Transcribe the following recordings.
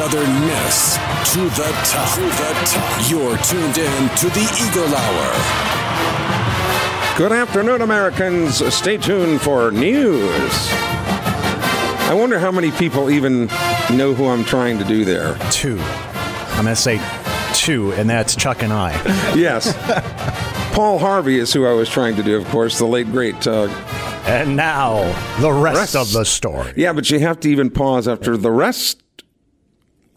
Southern Miss to the top. To the top. You're tuned in to the Eagle Hour. Good afternoon, Americans. Stay tuned for news. I wonder how many people even know who I'm trying to do there. two. I'm going to say two, and that's Chuck and I. Yes. Paul Harvey is who I was trying to do, of course, the late, great. Uh, And now, the rest, Rest. of the story. yeah, but you have to even pause after the rest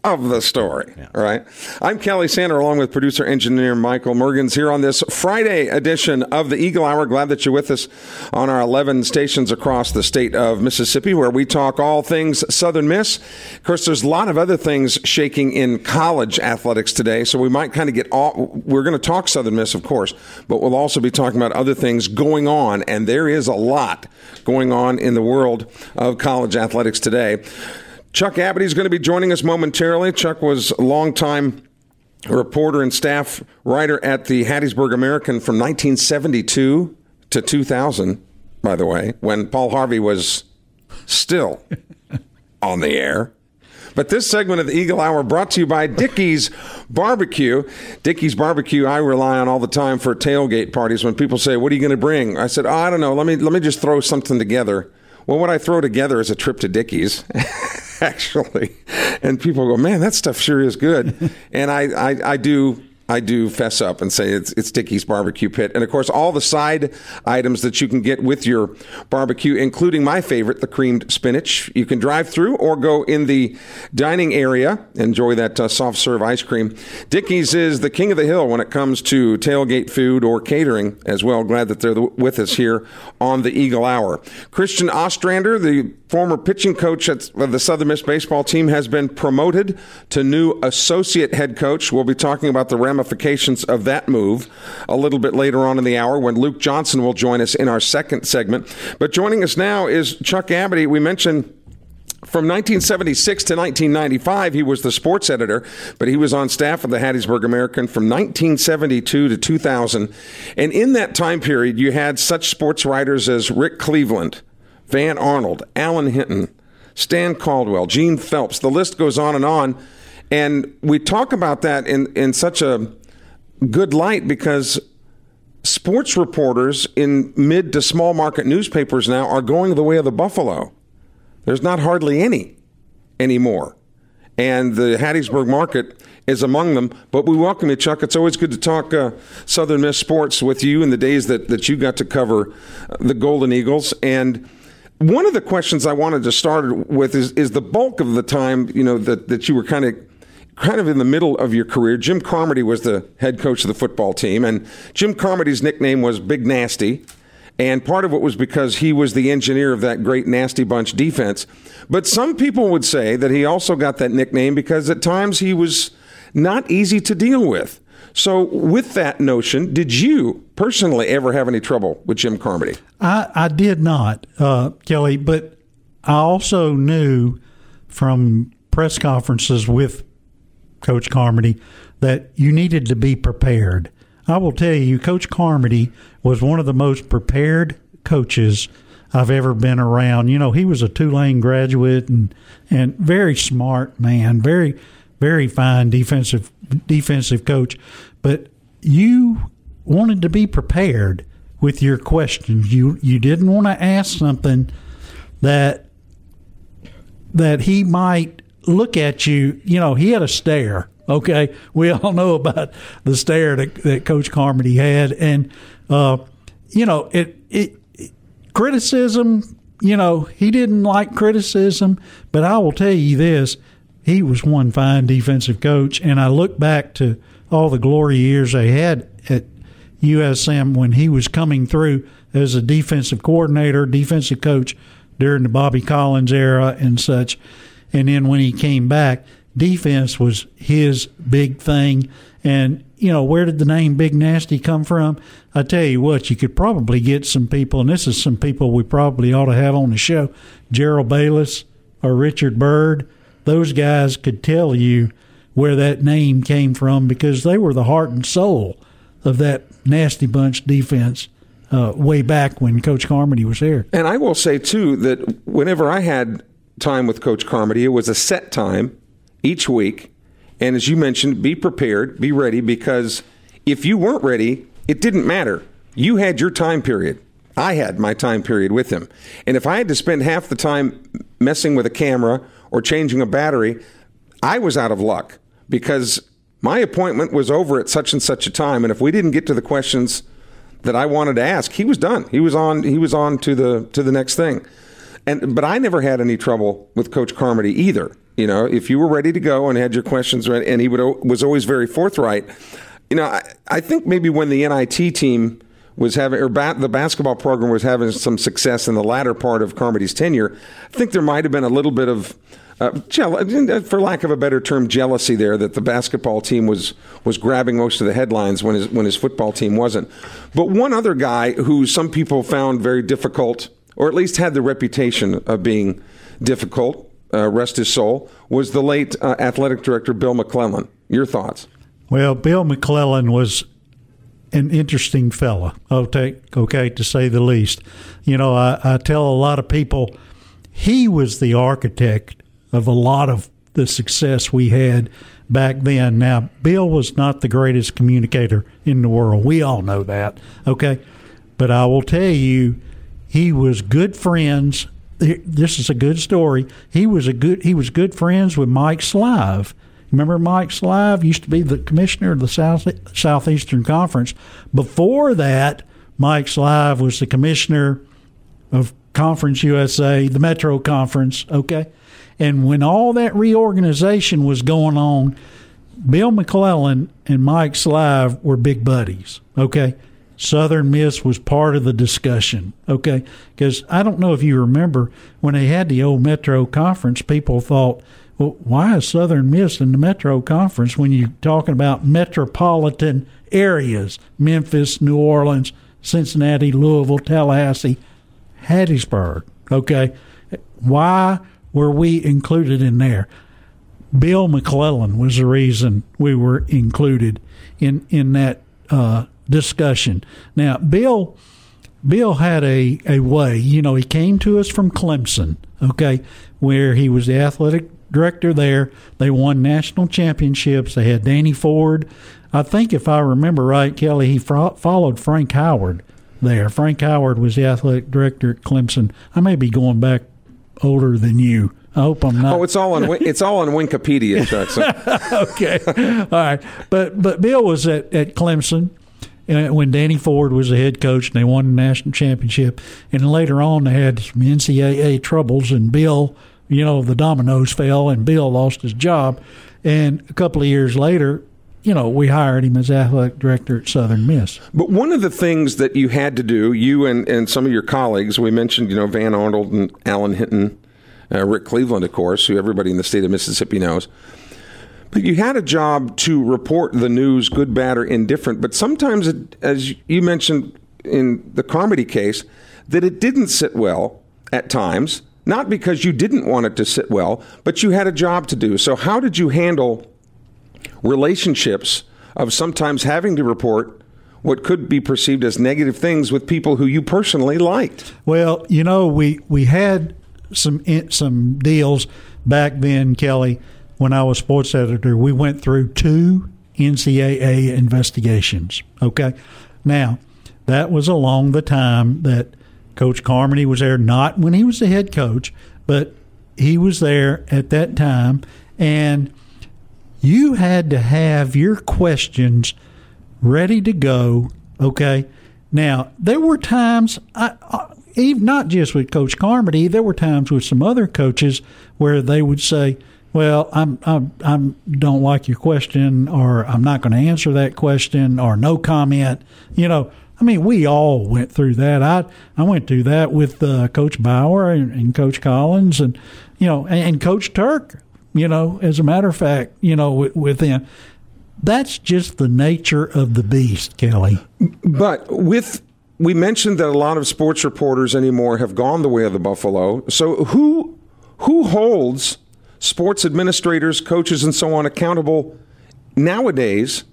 of the story. All right. I'm Kelly Sander, along with producer engineer Michael Mergens, here on this Friday edition of the Eagle Hour. Glad that you're with us on our 11 stations across the state of Mississippi, where we talk all things Southern Miss. Of course, there's a lot of other things shaking in college athletics today, so we might kind of get all. We're going to talk Southern Miss, of course, but we'll also be talking about other things going on, and there is a lot going on in the world of college athletics today. Chuck Abadie is going to be joining us momentarily. Chuck was a longtime reporter and staff writer at the Hattiesburg American from 1972 to 2000, by the way, when Paul Harvey was still on the air. But this segment of the Eagle Hour brought to you by Dickey's Barbecue. Dickey's Barbecue I rely on all the time for tailgate parties when people say, "What are you going to bring?" I said, oh, "I don't know. Let me let me just throw something together." Well, what I throw together is a trip to Dickey's, actually. And people go, "Man, that stuff sure is good." and I, I I do I do fess up and say it's it's Dickey's barbecue pit, and of course all the side items that you can get with your barbecue, including my favorite, the creamed spinach. You can drive through or go in the dining area, enjoy that uh, soft serve ice cream. Dickey's is the king of the hill when it comes to tailgate food or catering as well. Glad that they're the- with us here on the Eagle Hour. Christian Ostrander, the former pitching coach at, of the Southern Miss baseball team, has been promoted to new associate head coach. We'll be talking about the ramifications of that move a little bit later on in the hour when Luke Johnson will join us in our second segment. But joining us now is Chuck Abadie. We mentioned from 1976 to 1995, he was the sports editor, but he was on staff of the Hattiesburg American from 1972 to 2000. And in that time period, you had such sports writers as Rick Cleveland, Van Arnold, Alan Hinton, Stan Caldwell, Gene Phelps. The list goes on and on. And we talk about that in, in such a good light because sports reporters in mid to small market newspapers now are going the way of the buffalo. There's not hardly any anymore. And the Hattiesburg market is among them. But we welcome you, Chuck. It's always good to talk uh, Southern Miss sports with you in the days that, that you got to cover uh, the Golden Eagles. And one of the questions I wanted to start with is, is the bulk of the time, you know, that, that you were kind of kind of in the middle of your career. Jim Carmody was the head coach of the football team, and Jim Carmody's nickname was Big Nasty. And part of it was because he was the engineer of that great nasty bunch defense. But some people would say that he also got that nickname because at times he was not easy to deal with. So, with that notion, did you personally ever have any trouble with Jim Carmody? I, I did not, uh, Kelly, but I also knew from press conferences with Coach Carmody that you needed to be prepared. I will tell you, Coach Carmody was one of the most prepared coaches I've ever been around. You know, he was a Tulane graduate and and very smart man, very very fine defensive defensive coach. But you wanted to be prepared with your questions. You you didn't want to ask something that that he might look at you. You know, he had a stare. Okay, we all know about the stare that, that Coach Carmody had, and uh, you know it, it. Criticism, you know, he didn't like criticism, but I will tell you this: he was one fine defensive coach, and I look back to all the glory years they had at USM when he was coming through as a defensive coordinator, defensive coach. during the Bobby Collins era and such. And then when he came back, defense was his big thing. And, you know, where did the name Big Nasty come from? I tell you what, you could probably get some people, and this is some people we probably ought to have on the show Gerald Bayless or Richard Byrd. Those guys could tell you where that name came from because they were the heart and soul of that nasty bunch defense uh, way back when Coach Carmody was there. And I will say, too, that whenever I had time with Coach Carmody, it was a set time each week. And as you mentioned, be prepared, be ready, because if you weren't ready, it didn't matter. You had your time period. I had my time period with him. And if I had to spend half the time messing with a camera or changing a battery, I was out of luck because my appointment was over at such and such a time. And if we didn't get to the questions that I wanted to ask, he was done. He was on he was on to the to the next thing. And but I never had any trouble with Coach Carmody either. You know, if you were ready to go and had your questions ready, and he would was always very forthright. You know, I, I think maybe when the NIT team was having, or ba- the basketball program was having some success in the latter part of Carmody's tenure, I think there might have been a little bit of, uh, for lack of a better term, jealousy there that the basketball team was was grabbing most of the headlines when his when his football team wasn't. But one other guy who some people found very difficult, or at least had the reputation of being difficult, uh, rest his soul, was the late uh, athletic director Bill McClellan. Your thoughts? Well, Bill McClellan was an interesting fella. Okay, okay, to say the least. You know, I, I tell a lot of people he was the architect of a lot of the success we had back then. Now, Bill was not the greatest communicator in the world. We all know that. Okay, but I will tell you, he was good friends this is a good story. He was a good he was good friends with Mike Slive. Remember Mike Slive used to be the commissioner of the South Southeastern Conference. Before that, Mike Slive was the commissioner of Conference USA, the Metro Conference, okay? And when all that reorganization was going on, Bill McClellan and Mike Slive were big buddies, okay? Southern Miss was part of the discussion, okay? Because I don't know if you remember when they had the old Metro Conference, people thought, well, why is Southern Miss in the Metro Conference when you're talking about metropolitan areas? Memphis, New Orleans, Cincinnati, Louisville, Tallahassee, Hattiesburg, okay? Why were we included in there? Bill McClellan was the reason we were included in, in that uh, discussion. Now, Bill Bill had a, a way, you know, he came to us from Clemson, okay, where he was the athletic director there. They won national championships. They had Danny Ford. I think, if I remember right, Kelly, he fo- followed Frank Howard there. Frank Howard was the athletic director at Clemson. I may be going back older than you. I hope I'm not. Oh, it's all on it's all on Wikipedia, Chuck. Okay, all right. But but Bill was at, at Clemson, when Danny Ford was the head coach and they won the national championship. And later on, they had some NCAA troubles, and Bill, you know, the dominoes fell, and Bill lost his job. And a couple of years later, you know, we hired him as athletic director at Southern Miss. But one of the things that you had to do, you and, and some of your colleagues, we mentioned, you know, Van Arnold and Alan Hinton, uh, Rick Cleveland, of course, who everybody in the state of Mississippi knows you had a job to report the news, good, bad, or indifferent. But sometimes, it, as you mentioned in the Carmody case, that it didn't sit well at times, not because you didn't want it to sit well, but you had a job to do. So, how did you handle relationships of sometimes having to report what could be perceived as negative things with people who you personally liked? Well, you know, we we had some some deals back then, Kelly, when I was sports editor, we went through two NCAA investigations. Okay. Now, that was along the time that Coach Carmody was there, not when he was the head coach, but he was there at that time. And you had to have your questions ready to go. Okay. Now, there were times, I, I, even not just with Coach Carmody, there were times with some other coaches where they would say, well, I'm, I'm, I'm don't like your question, or I'm not going to answer that question, or no comment. You know, I mean, we all went through that. I I went through that with uh, Coach Bower and, and, Coach Collins, and you know, and, and, Coach Turk. You know, as a matter of fact, you know, with, with them, that's just the nature of the beast, Kelly. But with we mentioned that a lot of sports reporters anymore have gone the way of the buffalo. So who who holds sports administrators, coaches, and so on accountable nowadays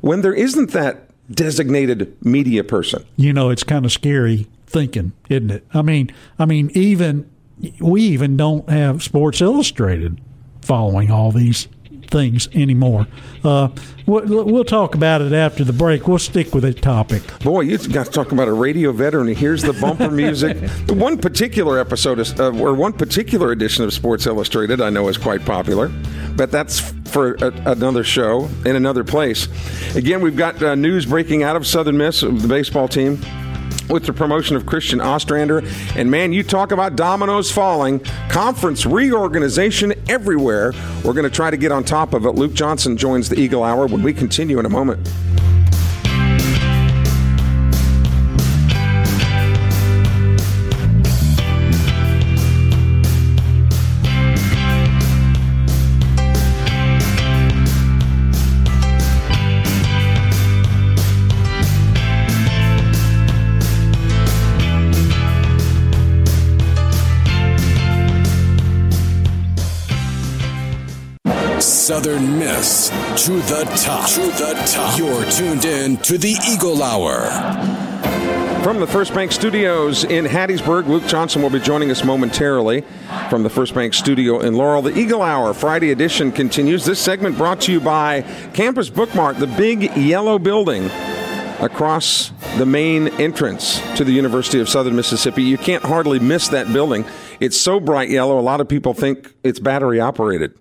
when there isn't that designated media person. You know, it's kind of scary thinking, isn't it? I mean, I mean, even we even don't have Sports Illustrated following all these things anymore. Uh, we'll, we'll, talk about it after the break. We'll stick with the topic. Boy, you got to talk about a radio veteran. Here's the bumper music. one particular episode of, uh, or one particular edition of Sports Illustrated I know is quite popular, but that's for a, another show in another place. Again, we've got uh, news breaking out of Southern Miss, of the baseball team with the promotion of Christian Ostrander. And man, you talk about dominoes falling, conference reorganization everywhere. We're going to try to get on top of it. Luke Johnson joins the Eagle Hour when we continue in a moment. Southern Miss to the top. To the top. You're tuned in to the Eagle Hour. From the First Bank Studios in Hattiesburg, Luke Johnson will be joining us momentarily from the First Bank Studio in Laurel. The Eagle Hour Friday edition continues. This segment brought to you by Campus Bookmart, the big yellow building across the main entrance to the University of Southern Mississippi. You can't hardly miss that building. It's so bright yellow, a lot of people think it's battery operated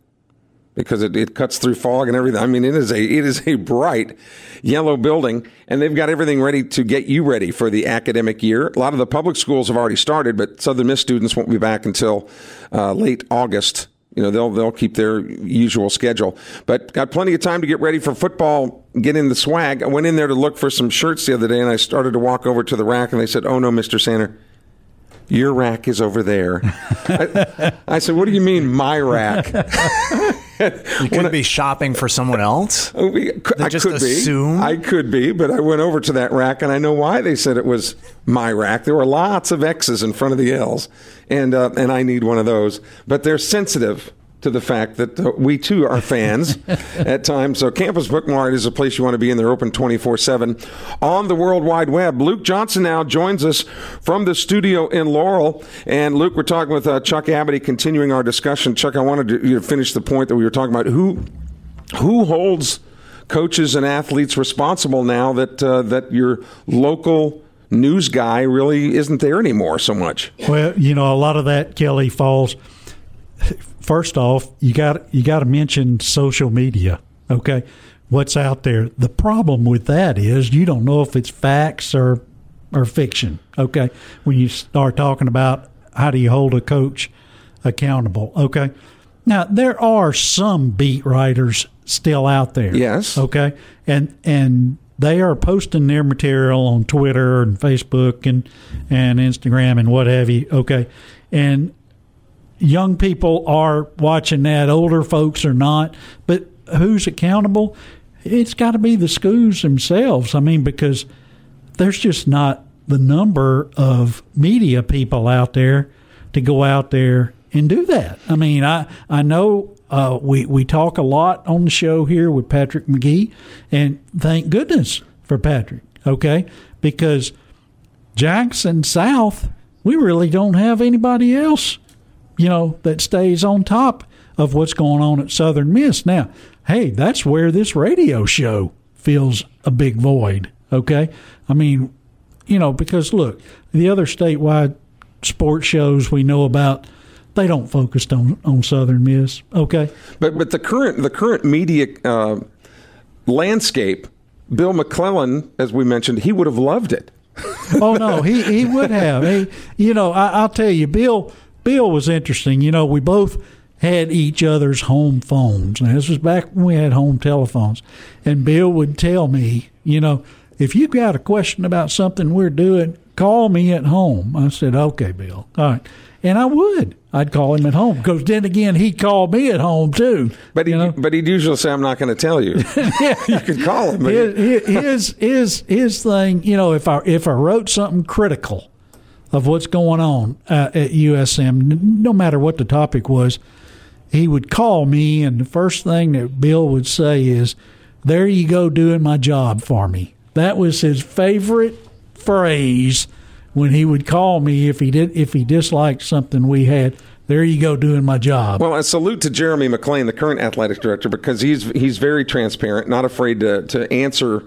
because it, it cuts through fog and everything. I mean, it is a it is a bright yellow building, and they've got everything ready to get you ready for the academic year. A lot of the public schools have already started, but Southern Miss students won't be back until uh, late August. You know, they'll they'll keep their usual schedule, but got plenty of time to get ready for football. Get in the swag. I went in there to look for some shirts the other day, and I started to walk over to the rack, and they said, "Oh no, Mister Sander." Your rack is over there. I, I said, "What do you mean, my rack?" you could be shopping for someone else. Oh, I just could assume? be. I could be, but I went over to that rack, and I know why they said it was my rack. There were lots of X's in front of the L's, and uh, and I need one of those. But they're sensitive to the fact that uh, we too are fans at times. So Campus Bookmart is a place you want to be in. They're open 24 7 on the World Wide Web. Luke Johnson now joins us from the studio in Laurel. And Luke, we're talking with uh, Chuck Abadie, continuing our discussion. Chuck, I wanted to you know, finish the point that we were talking about. Who, who holds coaches and athletes responsible now that, uh, that your local news guy really isn't there anymore so much? Well, you know, a lot of that, Kelly, falls – first off, you got you got to mention social media. Okay, what's out there? The problem with that is you don't know if it's facts or or fiction. Okay, when you start talking about how do you hold a coach accountable? Okay, now there are some beat writers still out there. Yes. Okay, and and they are posting their material on Twitter and Facebook and and Instagram and what have you. Okay, and young people are watching that, older folks are not. But who's accountable? It's got to be the schools themselves. I mean, because there's just not the number of media people out there to go out there and do that. I mean, I I know uh, we we talk a lot on the show here with Patrick Magee, and thank goodness for Patrick. Okay, because Jackson South, we really don't have anybody else you know, that stays on top of what's going on at Southern Miss. Now, hey, that's where this radio show fills a big void. Okay. I mean, you know, because look, the other statewide sports shows we know about, they don't focus on, on Southern Miss. Okay. But but the current the current media uh, landscape, Bill McClellan, as we mentioned, he would have loved it. oh no, he he would have. He, you know, I, I'll tell you, Bill Bill was interesting. You know, we both had each other's home phones. Now, this was back when we had home telephones. And Bill would tell me, you know, if you got a question about something we're doing, call me at home. I said, okay, Bill. All right. And I would. I'd call him at home because then again he'd call me at home too. But he, you know? but he'd usually say, "I'm not going to tell you." you could call him. His, his his his thing, you know, if I if I wrote something critical of what's going on uh, at USM, no matter what the topic was, he would call me, and the first thing that Bill would say is, "There you go, doing my job for me." That was his favorite phrase when he would call me if he did if he disliked something we had. There you go, doing my job. Well, a salute to Jeremy McClain, the current athletic director, because he's he's very transparent, not afraid to to answer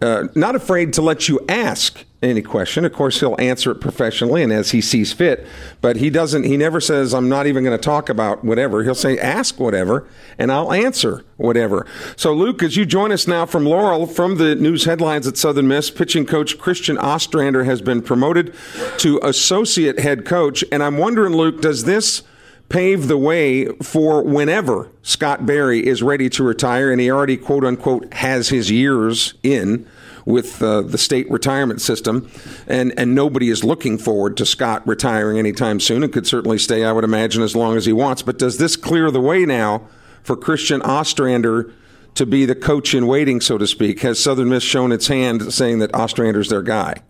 uh, not afraid to let you ask any question. Of course, he'll answer it professionally and as he sees fit. But he doesn't. He never says, "I'm not even going to talk about whatever." He'll say, "Ask whatever, and I'll answer whatever." So, Luke, as you join us now from Laurel, from the news headlines at Southern Miss, pitching coach Christian Ostrander has been promoted to associate head coach, and I'm wondering, Luke, does this pave the way for whenever Scott Berry is ready to retire, and he already, quote unquote, has his years in with uh, the state retirement system, and, and nobody is looking forward to Scott retiring anytime soon. It could certainly stay, I would imagine, as long as he wants. But does this clear the way now for Christian Ostrander to be the coach in waiting, so to speak? Has Southern Miss shown its hand saying that Ostrander's their guy?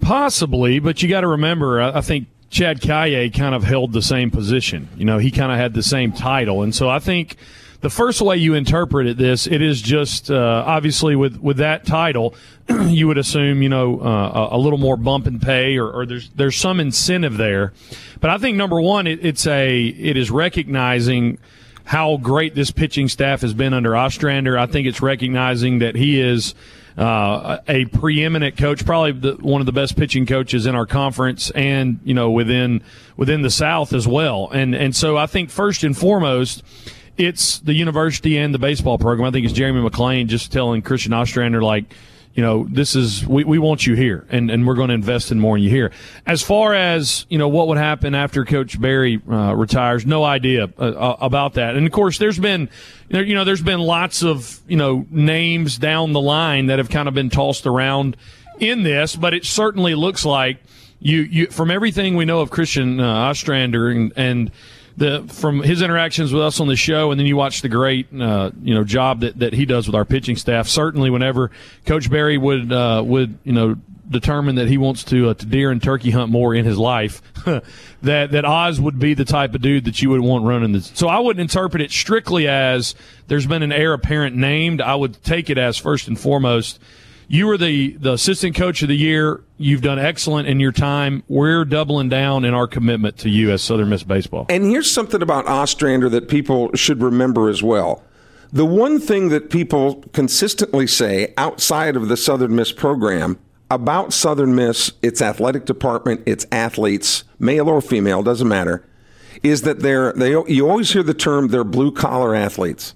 Possibly, but you got to remember, I think Chad Caillet kind of held the same position. You know, he kind of had the same title. And so I think the first way you interpreted this, it is just uh, obviously with, with that title, you would assume you know uh, a little more bump in pay, or, or, there's there's some incentive there. But I think number one, it, it's a it is recognizing how great this pitching staff has been under Ostrander. I think it's recognizing that he is uh, a preeminent coach, probably the, one of the best pitching coaches in our conference, and you know within within the South as well. And and so I think first and foremost, it's the university and the baseball program. I think it's Jeremy McClain just telling Christian Ostrander like you know, this is we, we want you here, and, and we're going to invest in more in you here. As far as you know, what would happen after Coach Berry uh, retires, no idea uh, uh, about that. And of course, there's been you know, there's been lots of you know names down the line that have kind of been tossed around in this, but it certainly looks like you you from everything we know of Christian uh, Ostrander and, and the from his interactions with us on the show, and then you watch the great uh, you know job that, that he does with our pitching staff. Certainly, whenever Coach Berry would uh, would you know determine that he wants to uh, to deer and turkey hunt more in his life, that that Oz would be the type of dude that you would want running this. So I wouldn't interpret it strictly as there's been an heir apparent named. I would take it as first and foremost you were the, the assistant coach of the year. You've done excellent in your time. We're doubling down in our commitment to you as Southern Miss baseball. And here's something about Ostrander that people should remember as well. The one thing that people consistently say outside of the Southern Miss program about Southern Miss, its athletic department, its athletes, male or female, doesn't matter, is that they're they you always hear the term they're blue collar athletes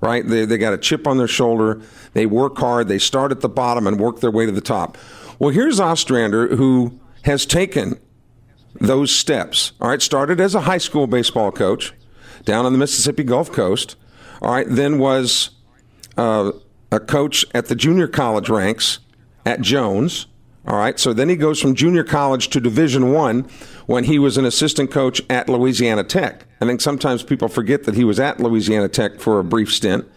right? They, they got a chip on their shoulder. They work hard. They start at the bottom and work their way to the top. Well, here's Ostrander who has taken those steps. All right, started as a high school baseball coach down on the Mississippi Gulf Coast. All right, then was uh, a coach at the junior college ranks at Jones. All right, so then he goes from junior college to Division One when he was an assistant coach at Louisiana Tech. I think sometimes people forget that he was at Louisiana Tech for a brief stint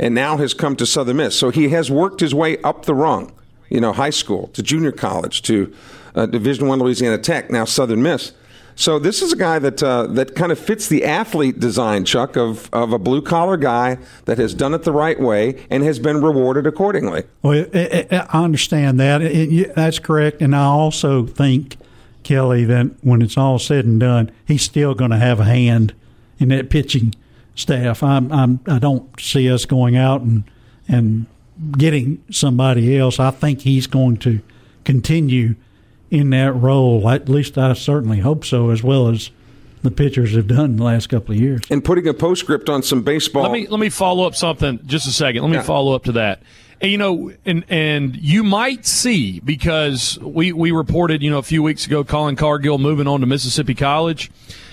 and now has come to Southern Miss. So he has worked his way up the rung, you know, high school to junior college to uh, Division One Louisiana Tech, now Southern Miss. So this is a guy that uh, that kind of fits the athlete design, Chuck, of of a blue collar guy that has done it the right way and has been rewarded accordingly. Well, I understand that. That's correct, and I also think Kelly that when it's all said and done, he's still going to have a hand in that pitching staff. I'm, I'm I don't see us going out and and getting somebody else. I think he's going to continue in that role. At least I certainly hope so, as well as the pitchers have done the last couple of years. And putting a postscript on some baseball. Let me let me follow up something just a second. Let me yeah. follow up to that. And, you know, and and you might see because we we reported, you know, a few weeks ago, Colin Cargill moving on to Mississippi College.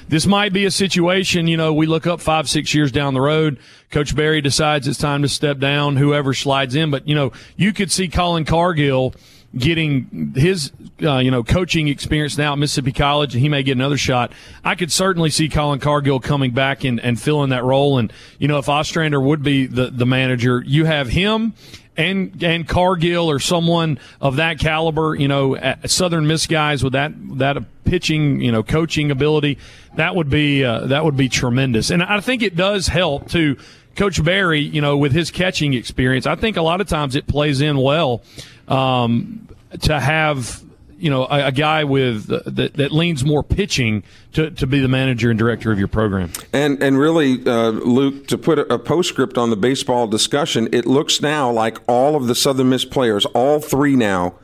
This might be a situation, you know, we look up five, six years down the road. Coach Berry decides it's time to step down, whoever slides in. But, you know, you could see Colin Cargill getting his uh, you know coaching experience now at Mississippi College, and he may get another shot. I could certainly see Colin Cargill coming back and, and filling that role. And you know, if Ostrander would be the the manager, you have him and and Cargill or someone of that caliber, you know, Southern Miss guys with that that pitching, you know, coaching ability, that would be uh, that would be tremendous. And I think it does help to Coach Berry, you know, with his catching experience. I think a lot of times it plays in well um, to have you know a, a guy with uh, that, that leans more pitching to, to be the manager and director of your program. And and really, uh, Luke, to put a, a, postscript on the baseball discussion, it looks now like all of the Southern Miss players, all three now.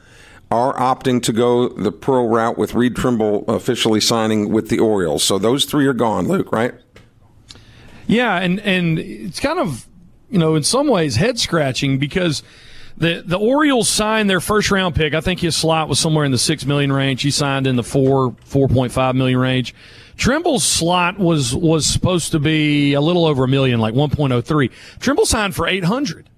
Are opting to go the pro route with Reed Trimble officially signing with the Orioles. So those three are gone, Luke, right? Yeah, and and it's kind of you know in some ways head scratching because the the Orioles signed their first round pick. I think his slot was somewhere in the six million range. He signed in the four four point five million range. Trimble's slot was was supposed to be a little over a million, like one point oh three. Trimble signed for eight hundred.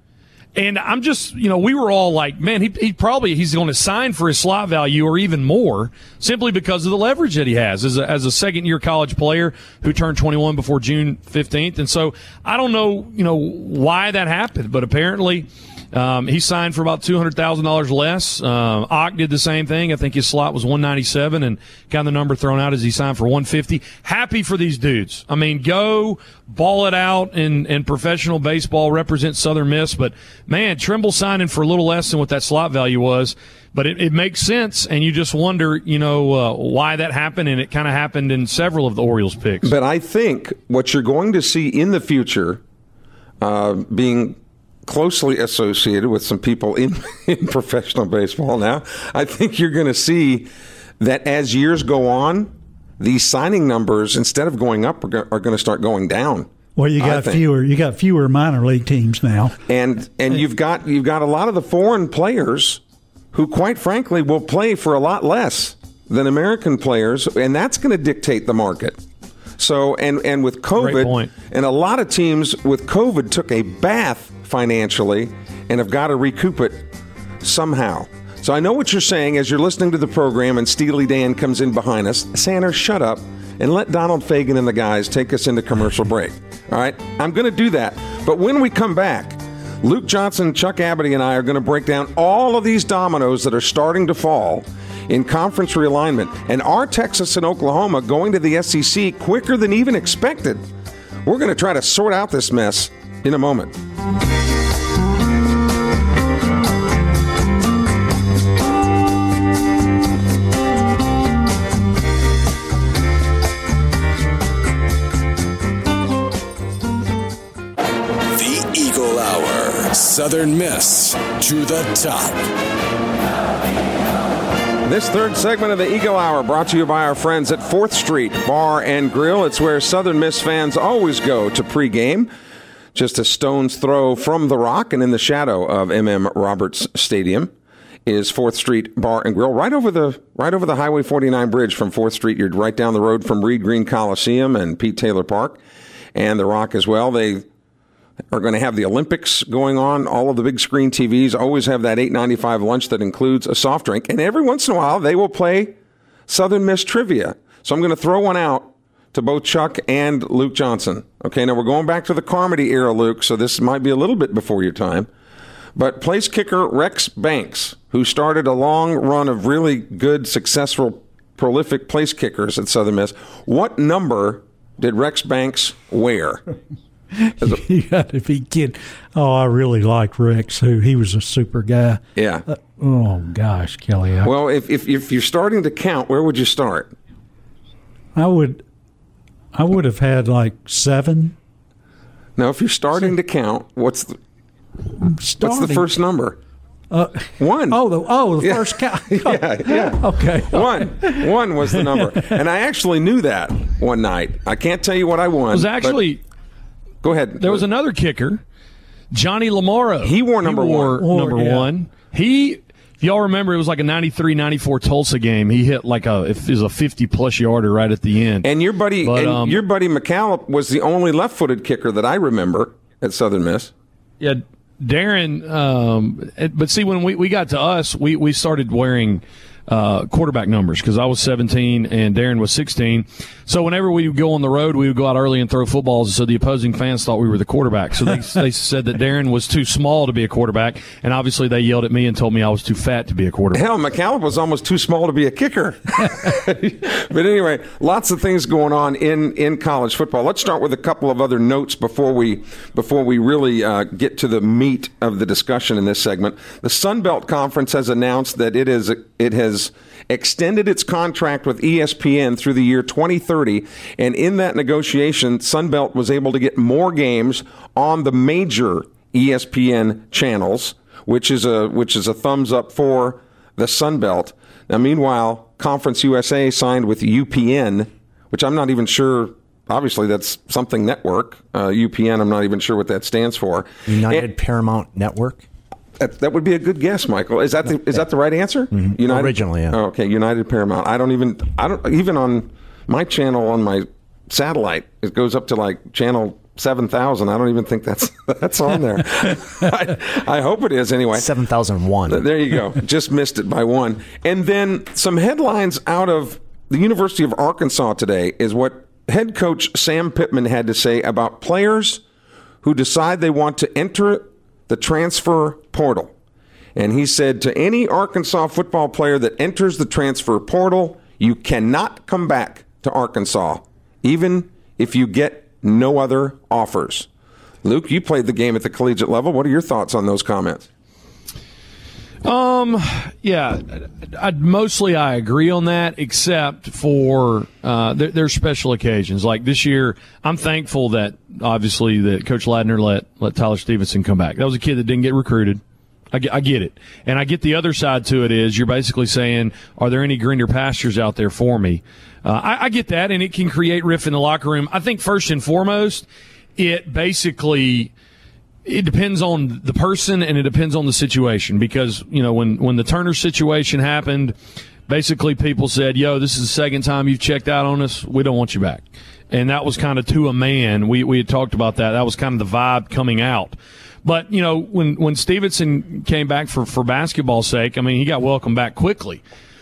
And I'm just, you know, we were all like, man, he, he probably he's going to sign for his slot value or even more, simply because of the leverage that he has as a, as a second year college player who turned 21 before June 15th. And so I don't know, you know, why that happened, but apparently um, he signed for about two hundred thousand dollars less. Uh, Ock did the same thing. I think his slot was one ninety seven, and got the number thrown out as he signed for one fifty. Happy for these dudes. I mean, go ball it out in in professional baseball. Represent Southern Miss, but man, Trimble signing for a little less than what that slot value was. But it, it makes sense, and you just wonder, you know, uh, why that happened, and it kind of happened in several of the Orioles picks. But I think what you're going to see in the future, uh, being closely associated with some people in, in professional baseball now. I think you're going to see that as years go on, these signing numbers, instead of going up, are, are going to start going down. Well, you got fewer. You got fewer minor league teams now, and and you've got you've got a lot of the foreign players who, quite frankly, will play for a lot less than American players, and that's going to dictate the market. So, and and with COVID, and a lot of teams with COVID took a bath financially and have got to recoup it somehow. So I know what you're saying as you're listening to the program and Steely Dan comes in behind us. Sanders, shut up and let Donald Fagen and the guys take us into commercial break. All right? I'm going to do that. But when we come back, Luke Johnson, Chuck Abadie, and I are going to break down all of these dominoes that are starting to fall in conference realignment and are Texas and Oklahoma going to the SEC quicker than even expected. We're going to try to sort out this mess in a moment. The Eagle Hour. Southern Miss to the top. This third segment of the Eagle Hour brought to you by our friends at 4th Street Bar and Grill. It's where Southern Miss fans always go to pregame just a stone's throw from the rock and in the shadow of MM Roberts Stadium is 4th Street Bar and Grill right over the right over the Highway 49 bridge from 4th Street. You're right down the road from Reed Green Coliseum and Pete Taylor Park and the Rock as well. They are going to have the Olympics going on. All of the big screen TVs always have that 8.95 lunch that includes a soft drink, and every once in a while they will play Southern Miss trivia. So I'm going to throw one out to both Chuck and Luke Johnson. Okay, now we're going back to the Carmody era, Luke, so this might be a little bit before your time. But place kicker Rex Banks, who started a long run of really good, successful, prolific place kickers at Southern Miss, what number did Rex Banks wear? you got to be kidding. Oh, I really liked Rex, who he was a super guy. Yeah. Uh, oh gosh, Kelly. I, well, if, if if you're starting to count, where would you start? I would I would have had like seven. Now, if you're starting to count, what's the what's the first number? Uh, one. Oh, the oh the yeah. first count. yeah, yeah. Okay. One. One was the number, and I actually knew that one night. I can't tell you what I won. It was actually. Go ahead. There was another kicker Johnny Lamaro. He wore number wore one. Number yeah. one. He, if y'all remember, it was like a 93-94 Tulsa game. He hit like a it was a fifty plus yarder right at the end. And your buddy, But, and um, your buddy McCallum was the only left-footed kicker that I remember at Southern Miss. Yeah, Darren. Um, but see, when we, we got to us, we, we started wearing uh, quarterback numbers because I was 17 and Darren was 16. So whenever we would go on the road, we would go out early and throw footballs. So the opposing fans thought we were the quarterback. So they, they said that Darren was too small to be a quarterback, and obviously they yelled at me and told me I was too fat to be a quarterback. Hell, McCallum was almost too small to be a kicker. but anyway, lots of things going on in, in college football. Let's start with a couple of other notes before we before we really uh, get to the meat of the discussion in this segment. The Sun Belt Conference has announced that it is it has extended its contract with ESPN through the year 2030, and in that negotiation, Sun Belt was able to get more games on the major ESPN channels, which is a which is a thumbs up for the Sun Belt. Now, meanwhile, Conference USA signed with UPN, which I'm not even sure. Obviously, that's something network. Uh, UPN, I'm not even sure what that stands for. United And Paramount Network. That, that would be a good guess, Michael. Is that the, is that the right answer? Mm-hmm. United Originally, yeah. Oh, okay, United Paramount. I don't even I don't even on my channel on my satellite. It goes up to like channel seven thousand. I don't even think that's that's on there. I, I hope it is anyway. 7001. There you go. Just missed it by one. And then some headlines out of the University of Arkansas today is what head coach Sam Pittman had to say about players who decide they want to enter the transfer portal. And he said to any Arkansas football player that enters the transfer portal, you cannot come back to Arkansas, even if you get no other offers. Luke, you played the game at the collegiate level. What are your thoughts on those comments? Um, yeah, I, mostly I agree on that, except for uh, there, there's special occasions. Like this year, I'm thankful that obviously that Coach Ladner let let Tyler Stevenson come back. That was a kid that didn't get recruited. I get, I get it, and I get the other side to it is you're basically saying, are there any greener pastures out there for me? Uh, I, I get that, and it can create riff in the locker room. I think first and foremost, it basically it depends on the person and it depends on the situation because you know when when the Turner situation happened, basically people said, "Yo, this is the second time you've checked out on us. We don't want you back." And that was kind of to a man. We we had talked about that. That was kind of the vibe coming out. But you know when when Stevenson came back for for basketball's sake, I mean he got welcomed back quickly.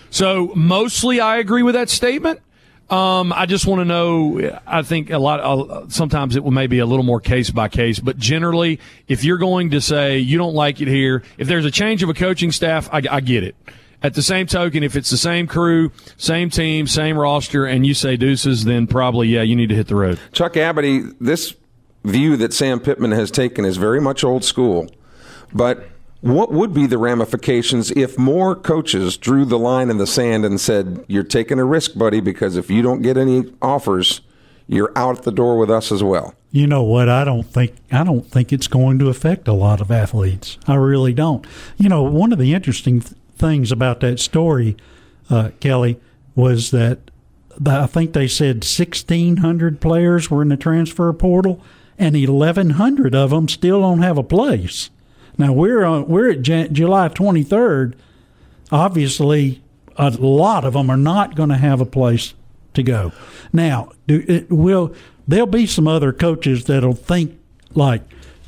So mostly I agree with that statement. Um, I just want to know. I think a lot. Uh, sometimes it will maybe a little more case by case, but generally, if you're going to say you don't like it here, if there's a change of a coaching staff, I, I get it. At the same token, if it's the same crew, same team, same roster, and you say deuces, then probably yeah, you need to hit the road. Chuck Abadie, this view that Sam Pittman has taken is very much old school. But what would be the ramifications if more coaches drew the line in the sand and said, You're taking a risk, buddy, because if you don't get any offers, you're out the door with us as well? You know what? I don't think I don't think it's going to affect a lot of athletes. I really don't. You know, one of the interesting th- things about that story, uh, Kelly, was that the, I think they said sixteen hundred players were in the transfer portal, and eleven hundred of them still don't have a place. Now we're on, we're at Jan- July twenty third. Obviously, a lot of them are not going to have a place to go. Now, do, it will there'll be some other coaches that'll think like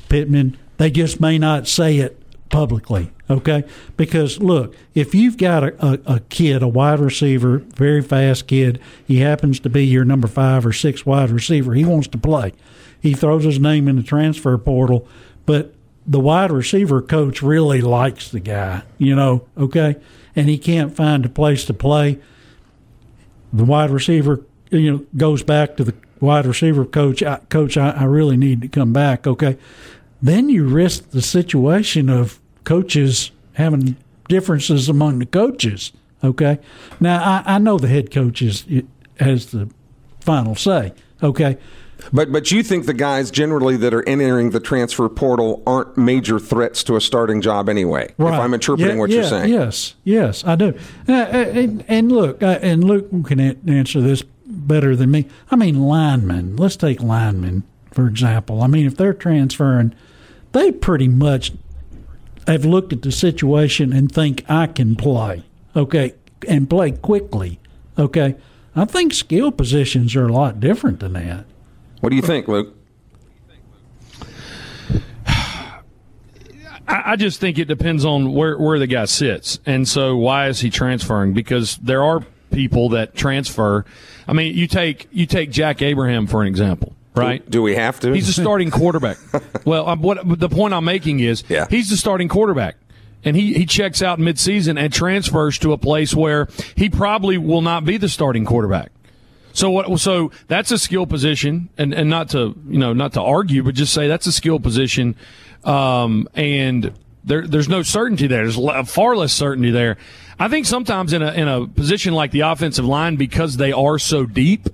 Pittman. They just may not say it publicly. Okay, because look, if you've got a, a, a kid, a wide receiver, very fast kid, he happens to be your number five or six wide receiver. He wants to play. He throws his name in the transfer portal, but the wide receiver coach really likes the guy, you know, okay? And he can't find a place to play. The wide receiver, you know, goes back to the wide receiver coach, I, coach, I, I really need to come back, okay? Then you risk the situation of coaches having differences among the coaches, okay? Now, I, I know the head coach is, has the final say, okay? But but you think the guys generally that are entering the transfer portal aren't major threats to a starting job anyway? If I'm interpreting Yeah, what yeah, you're saying. Yes, yes, I do. Uh, uh, and, and look, uh, and Luke can answer this better than me. I mean, linemen. Let's take linemen for example. I mean, if they're transferring, they pretty much have looked at the situation and think I can play, okay, and play quickly, okay. I think skill positions are a lot different than that. What do you think, Luke? I just think it depends on where, where the guy sits. And so why is he transferring? Because there are people that transfer. I mean, you take you take Jack Abraham for an example, right? Do, do we have to? He's a starting quarterback. well, um, what the point I'm making is yeah. he's the starting quarterback. And he, he checks out midseason and transfers to a place where he probably will not be the starting quarterback. So what? So that's a skill position, and, and not to you know not to argue, but just say that's a skill position, um, and there, there's no certainty there. There's far less certainty there. I think sometimes in a in a position like the offensive line, because they are so deep,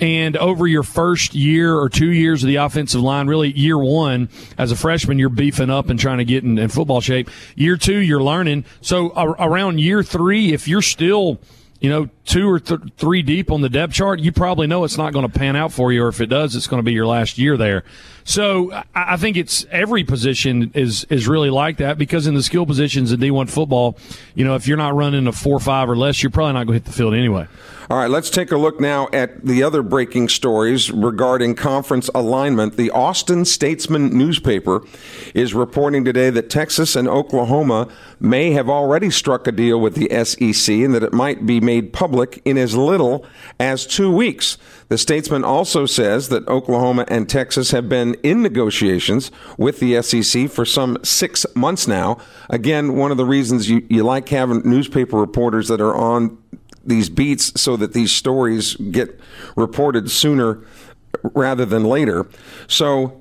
and over your first year or two years of the offensive line, really year one as a freshman, you're beefing up and trying to get in, in football shape. Year two, you're learning. So around year three, if you're still you know, two or th- three deep on the depth chart, you probably know it's not going to pan out for you, or if it does, it's going to be your last year there. So I, I think it's every position is is really like that because in the skill positions in D1 football, you know, if you're not running a four five or less, you're probably not going to hit the field anyway. All right, let's take a look now at the other breaking stories regarding conference alignment. The Austin Statesman newspaper is reporting today that Texas and Oklahoma may have already struck a deal with the SEC and that it might be made public in as little as two weeks. The Statesman also says that Oklahoma and Texas have been in negotiations with the SEC for some six months now. Again, one of the reasons you, you like having newspaper reporters that are on these beats so that these stories get reported sooner rather than later. So,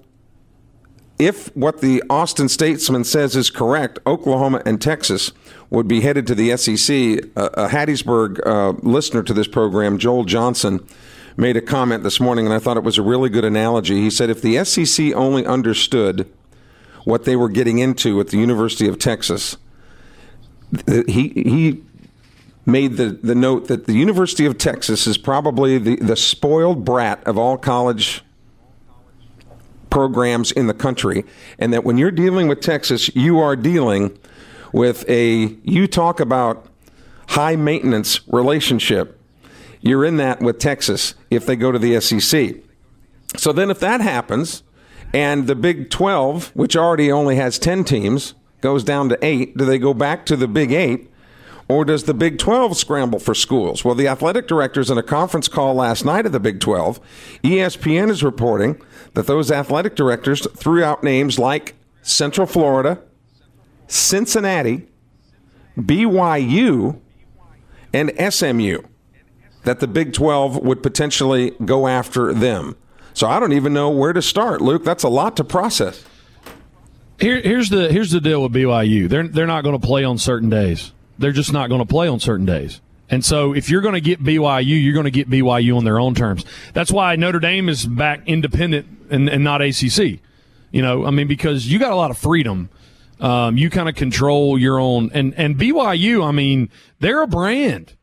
if what the Austin Statesman says is correct, Oklahoma and Texas would be headed to the SEC. Uh, a Hattiesburg uh, listener to this program, Joel Johnson, made a comment this morning, and I thought it was a really good analogy. He said, if the SEC only understood what they were getting into at the University of Texas, he, he made the, the note that the University of Texas is probably the, the spoiled brat of all college programs in the country, and that when you're dealing with Texas, you are dealing with a, you talk about high maintenance relationship. You're in that with Texas if they go to the SEC. So then, if that happens, and the Big 12, which already only has 10 teams, goes down to eight, do they go back to the Big Eight? Or does the Big 12 scramble for schools? Well, the athletic directors in a conference call last night of the Big 12, ESPN is reporting that those athletic directors threw out names like Central Florida, Cincinnati, BYU, and SMU, that the Big 12 would potentially go after them. So I don't even know where to start, Luke. That's a lot to process. Here, here's the here's the deal with BYU. They're they're not going to play on certain days they're just not going to play on certain days. And so if you're going to get BYU, you're going to get BYU on their own terms. That's why Notre Dame is back independent and, and not ACC. You know, I mean, because you got a lot of freedom. Um, you kind of control your own. And, and BYU, I mean, they're a brand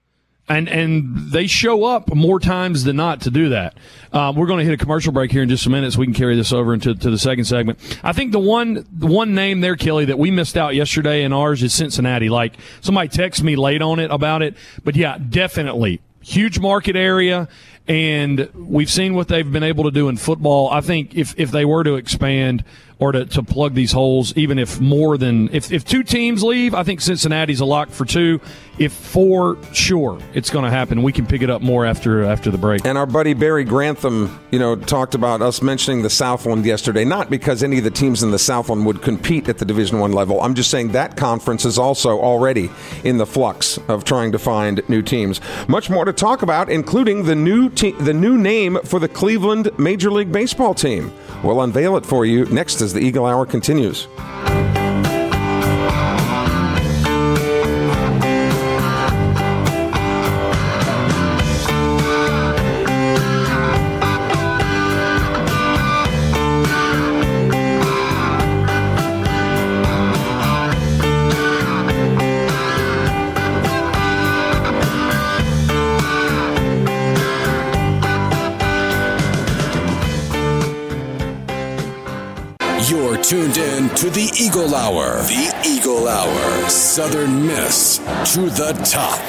and and they show up more times than not to do that. Uh, we're going to hit a commercial break here in just a minute, so we can carry this over into to the second segment. I think the one the one name there, Kelly, that we missed out yesterday in ours is Cincinnati. Like somebody texted me late on it about it, but yeah, definitely huge market area. And we've seen what they've been able to do in football. I think if, if they were to expand, or to, to plug these holes, even if more than if, if two teams leave, I think Cincinnati's a lock for two. If for sure, it's going to happen. We can pick it up more after after the break. And our buddy Barry Grantham, you know, talked about us mentioning the Southland yesterday, not because any of the teams in the Southland would compete at the Division One level. I'm just saying that conference is also already in the flux of trying to find new teams. Much more to talk about, including the new te- the new name for the Cleveland Major League Baseball team. We'll unveil it for you next as the Eagle Hour continues. Tuned in to the Eagle Hour. The Eagle Hour. Southern Miss to the top.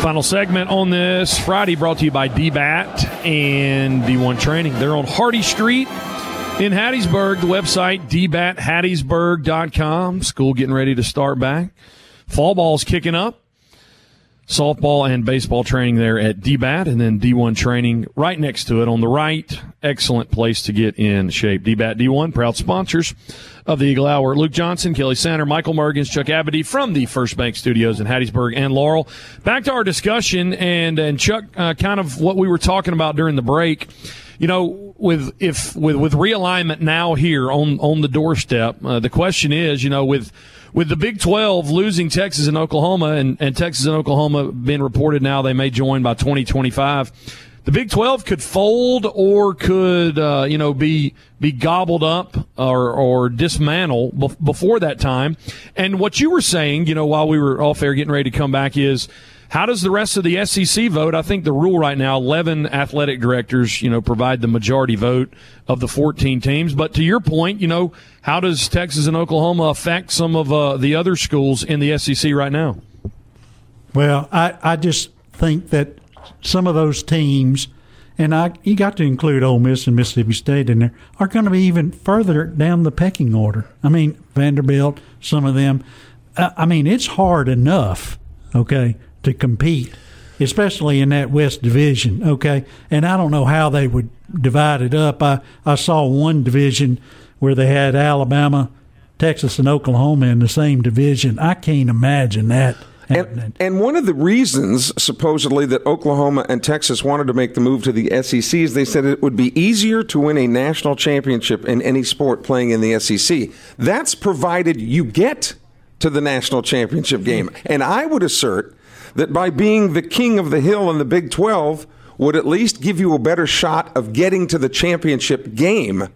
Final segment on this Friday brought to you by DBAT and D1 Training. They're on Hardy Street in Hattiesburg. The website, dbathattiesburg.com. School getting ready to start back. Fall ball's kicking up softball and baseball training there at DBAT and then D1 training right next to it on the right. Excellent place to get in shape. DBAT D1, proud sponsors of the Eagle Hour. Luke Johnson, Kelly Sander, Michael Mergens, Chuck Abadie from the First Bank Studios in Hattiesburg and Laurel. Back to our discussion and, and Chuck, uh, kind of what we were talking about during the break. You know, with if with with realignment now here on on the doorstep, uh, the question is, you know, with with the Big 12 losing Texas and Oklahoma, and, and Texas and Oklahoma being reported now they may join by 2025, the Big 12 could fold or could, uh, you know, be be gobbled up or, or dismantle before that time. And what you were saying, you know, while we were off air getting ready to come back is – how does the rest of the SEC vote? I think the rule right now, 11 athletic directors, you know, provide the majority vote of the 14 teams. But to your point, you know, how does Texas and Oklahoma affect some of uh, the other schools in the SEC right now? Well, I, I just think that some of those teams, and I you got to include Ole Miss and Mississippi State in there, are going to be even further down the pecking order. I mean, Vanderbilt, some of them. I mean, it's hard enough, okay, to compete, especially in that West Division. Okay, and I don't know how they would divide it up. I I saw one division where they had Alabama, Texas, and Oklahoma in the same division. I can't imagine that. And, and, one of the reasons, supposedly, that Oklahoma and Texas wanted to make the move to the SEC is they said it would be easier to win a national championship in any sport playing in the SEC. That's provided you get to the national championship game. Mm-hmm. And I would assert that by being the king of the hill in the Big 12 would at least give you a better shot of getting to the championship game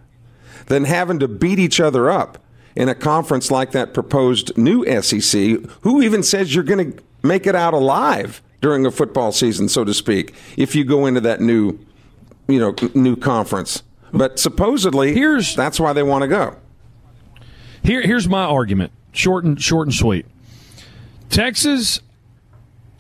than having to beat each other up in a conference like that proposed new SEC. Who even says you're going to make it out alive during a football season, so to speak, if you go into that new, you know, new conference? But supposedly, here's that's why they want to go. Here, here's my argument, short and short and sweet. Texas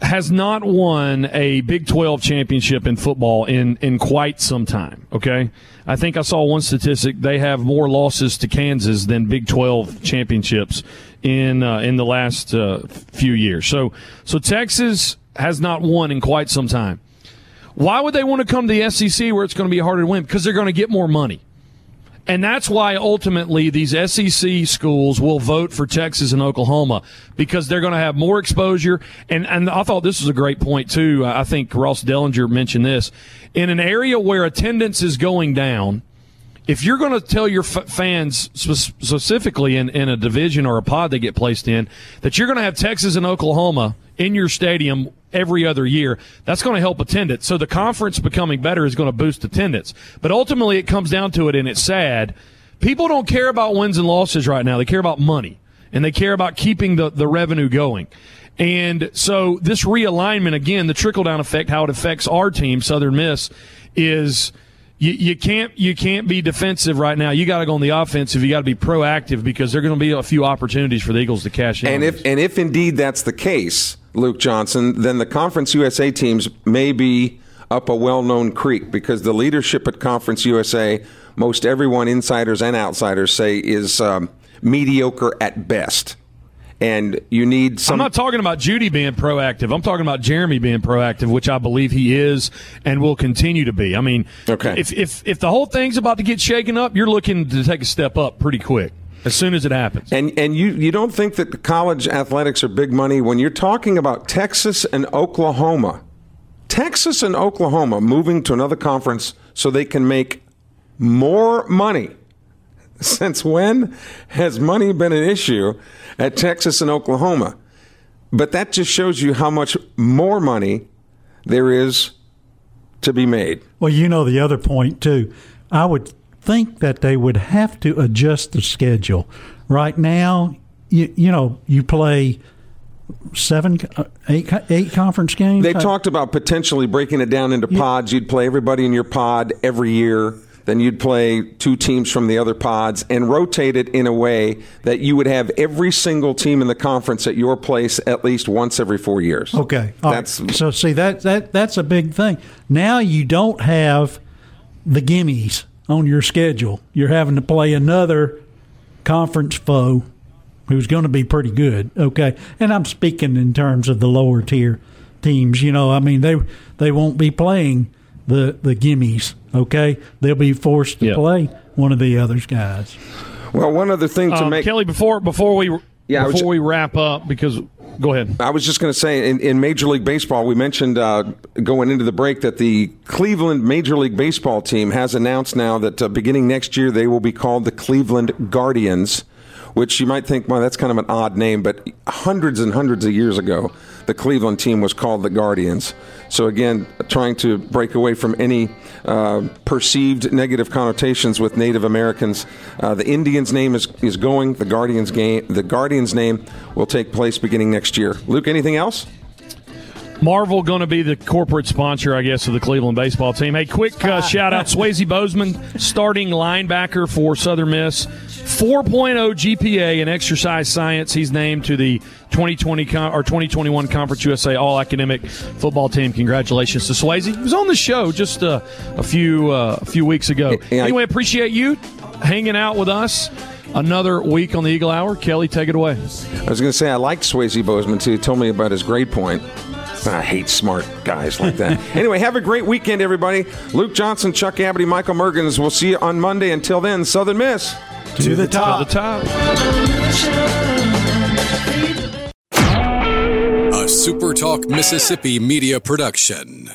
has not won a Big 12 championship in football in, in quite some time. Okay. I think I saw one statistic. They have more losses to Kansas than Big 12 championships in, uh, in the last uh, few years. So, so Texas has not won in quite some time. Why would they want to come to the SEC where it's going to be harder to win? Because they're going to get more money. And that's why ultimately these SEC schools will vote for Texas and Oklahoma because they're going to have more exposure. And, and I thought this was a great point too. I think Ross Dellenger mentioned this. In an area where attendance is going down, if you're going to tell your f- fans specifically in, in a division or a pod they get placed in that you're going to have Texas and Oklahoma in your stadium every other year, that's going to help attendance. So the conference becoming better is going to boost attendance. But ultimately, it comes down to it, and it's sad. People don't care about wins and losses right now. They care about money, and they care about keeping the, the revenue going. And so this realignment, again, the trickle down effect, how it affects our team, Southern Miss, is – you, you can't you can't be defensive right now. You got to go on the offensive. You got to be proactive because there are going to be a few opportunities for the Eagles to cash in. And if and if indeed that's the case, Luke Johnson, then the Conference USA teams may be up a well-known creek because the leadership at Conference USA, most everyone, insiders and outsiders, say is um, mediocre at best and you need some. I'm not talking about Judy being proactive. I'm talking about Jeremy being proactive, which I believe he is and will continue to be. I mean, okay. if if if the whole thing's about to get shaken up, you're looking to take a step up pretty quick as soon as it happens. And and you you don't think that the college athletics are big money when you're talking about Texas and Oklahoma. Texas and Oklahoma moving to another conference so they can make more money. Since when has money been an issue at Texas and Oklahoma. But that just shows you how much more money there is to be made. Well, you know, the other point, too, I would think that they would have to adjust the schedule. Right now, you, you know, you play seven, uh, eight, eight conference games. They talked about potentially breaking it down into pods. You'd play everybody in your pod every year then you'd play two teams from the other pods and rotate it in a way that you would have every single team in the conference at your place at least once every four years. Okay, All that's right. so see that that that's a big thing. Now you don't have the gimmies on your schedule. You're having to play another conference foe who's going to be pretty good. Okay, and I'm speaking in terms of the lower tier teams. You know, I mean they they won't be playing the the gimmies. Okay, they'll be forced to Yep. play one of the other guys. well, one other thing to Um, make. Kelly, before before we Yeah, before ju- we wrap up, because go ahead. I was just going to say in, in Major League Baseball, we mentioned uh, going into the break that the Cleveland Major League Baseball team has announced now that uh, beginning next year they will be called the Cleveland Guardians, which you might think, well, that's kind of an odd name, but hundreds and hundreds of years ago, the Cleveland team was called the Guardians. So again, trying to break away from any uh, perceived negative connotations with Native Americans. Uh, the Indians' name is, is going. The Guardians game. The Guardians' name will take place beginning next year. Luke, anything else? Marvel going to be the corporate sponsor, I guess, of the Cleveland baseball team. Hey, quick uh, shout out Swayze Bozeman, starting linebacker for Southern Miss. 4.0 GPA in exercise science. He's named to the 2020 con- or 2021 Conference USA All Academic Football Team. Congratulations to Swayze. He was on the show just uh, a few uh, a few weeks ago. Yeah, I- anyway, appreciate you hanging out with us. Another week on the Eagle Hour. Kelly, take it away. I was going to say I liked Swayze Bozeman too. He told me about his grade point. I hate smart guys like that. anyway, have a great weekend, everybody. Luke Johnson, Chuck Abadie, Michael Mergens. We'll see you on Monday. Until then, Southern Miss. To the To top. the top. A SuperTalk Mississippi media production.